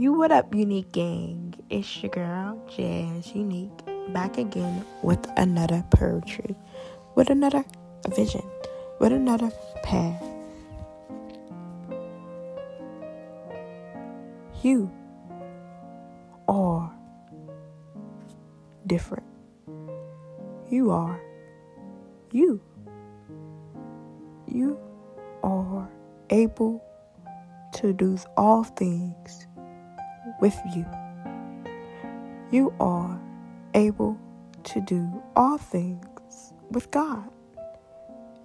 You what up, Unique Gang? It's your girl, Jazz Unique, back again with another poetry, with another vision, with another path. You are different. You are you. You are able to do all things with you. You are able to do all things with God.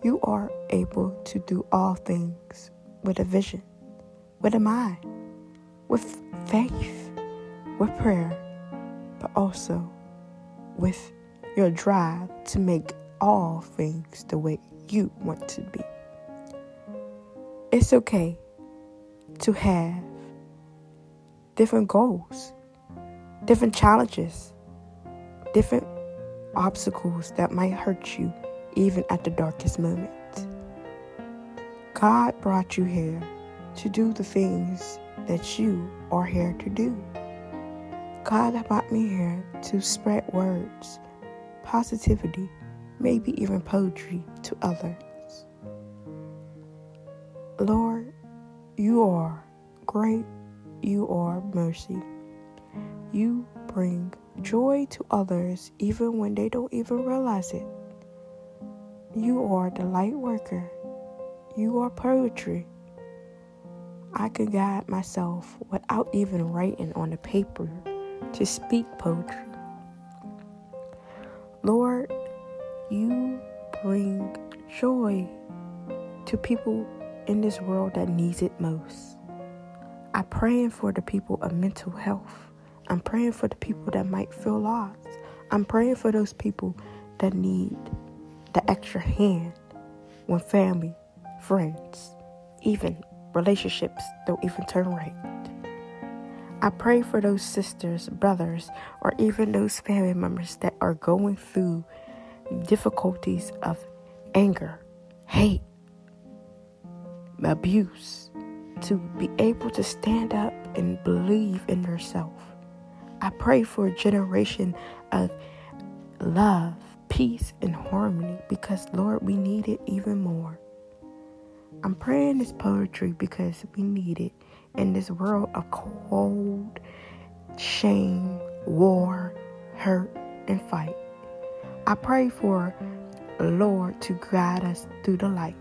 You are able to do all things with a vision, with a mind, with faith, with prayer, but also with your drive to make all things the way you want to be. It's okay to have different goals, different challenges, different obstacles that might hurt you even at the darkest moment. God brought you here to do the things that you are here to do. God brought me here to spread words, positivity, maybe even poetry to others. Lord, you are great, you are mercy. You bring joy to others even when they don't even realize it. You are the light worker. You are poetry. I can guide myself without even writing on the paper to speak poetry. Lord, you bring joy to people in this world that needs it most. I'm praying for the people of mental health. I'm praying for the people that might feel lost. I'm praying for those people that need the extra hand when family, friends, even relationships don't even turn right. I pray for those sisters, brothers, or even those family members that are going through difficulties of anger, hate, abuse to be able to stand up and believe in yourself. I pray for a generation of love, peace, and harmony because, Lord, we need it even more. I'm praying this poetry because we need it in this world of cold, shame, war, hurt, and fight. I pray for Lord to guide us through the light.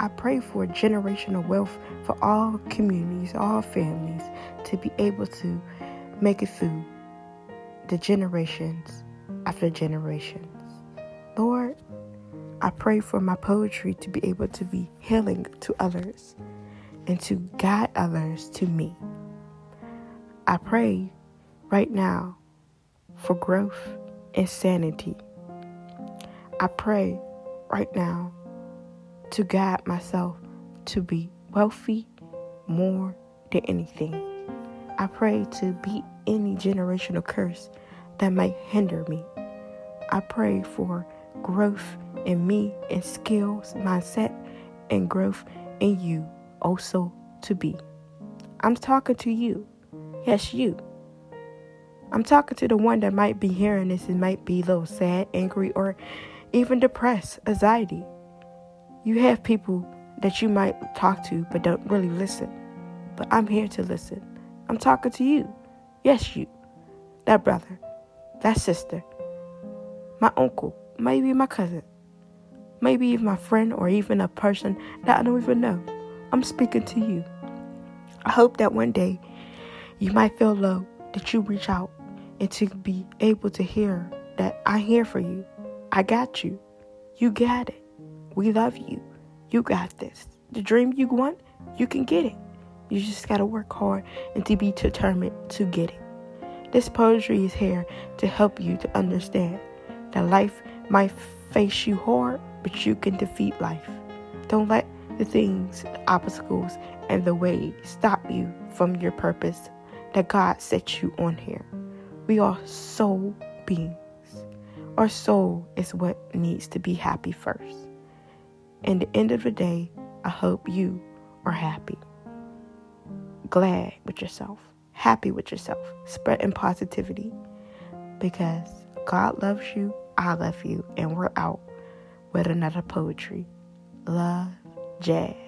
I pray for generational wealth for all communities, all families to be able to make it through the generations after generations. Lord, I pray for my poetry to be able to be healing to others and to guide others to me. I pray right now for growth and sanity. I pray right now to guide myself to be wealthy more than anything. I pray to beat any generational curse that might hinder me. I pray for growth in me and skills, mindset, and growth in you also to be. I'm talking to you. Yes, you. I'm talking to the one that might be hearing this and might be a little sad, angry, or even depressed, anxiety. You have people that you might talk to but don't really listen. But I'm here to listen. I'm talking to you. Yes, you. That brother. That sister. My uncle. Maybe my cousin. Maybe even my friend or even a person that I don't even know. I'm speaking to you. I hope that one day you might feel low, that you reach out and to be able to hear that I'm here for you. I got you. You got it. We love you. You got this. The dream you want, you can get it. You just got to work hard and to be determined to get it. This poetry is here to help you to understand that life might face you hard, but you can defeat life. Don't let the things, the obstacles, and the way stop you from your purpose that God set you on here. We are soul beings. Our soul is what needs to be happy first. In the end of the day, I hope you are happy, glad with yourself, happy with yourself, spreading positivity because God loves you, I love you, and we're out with another poetry. Love, Jazz.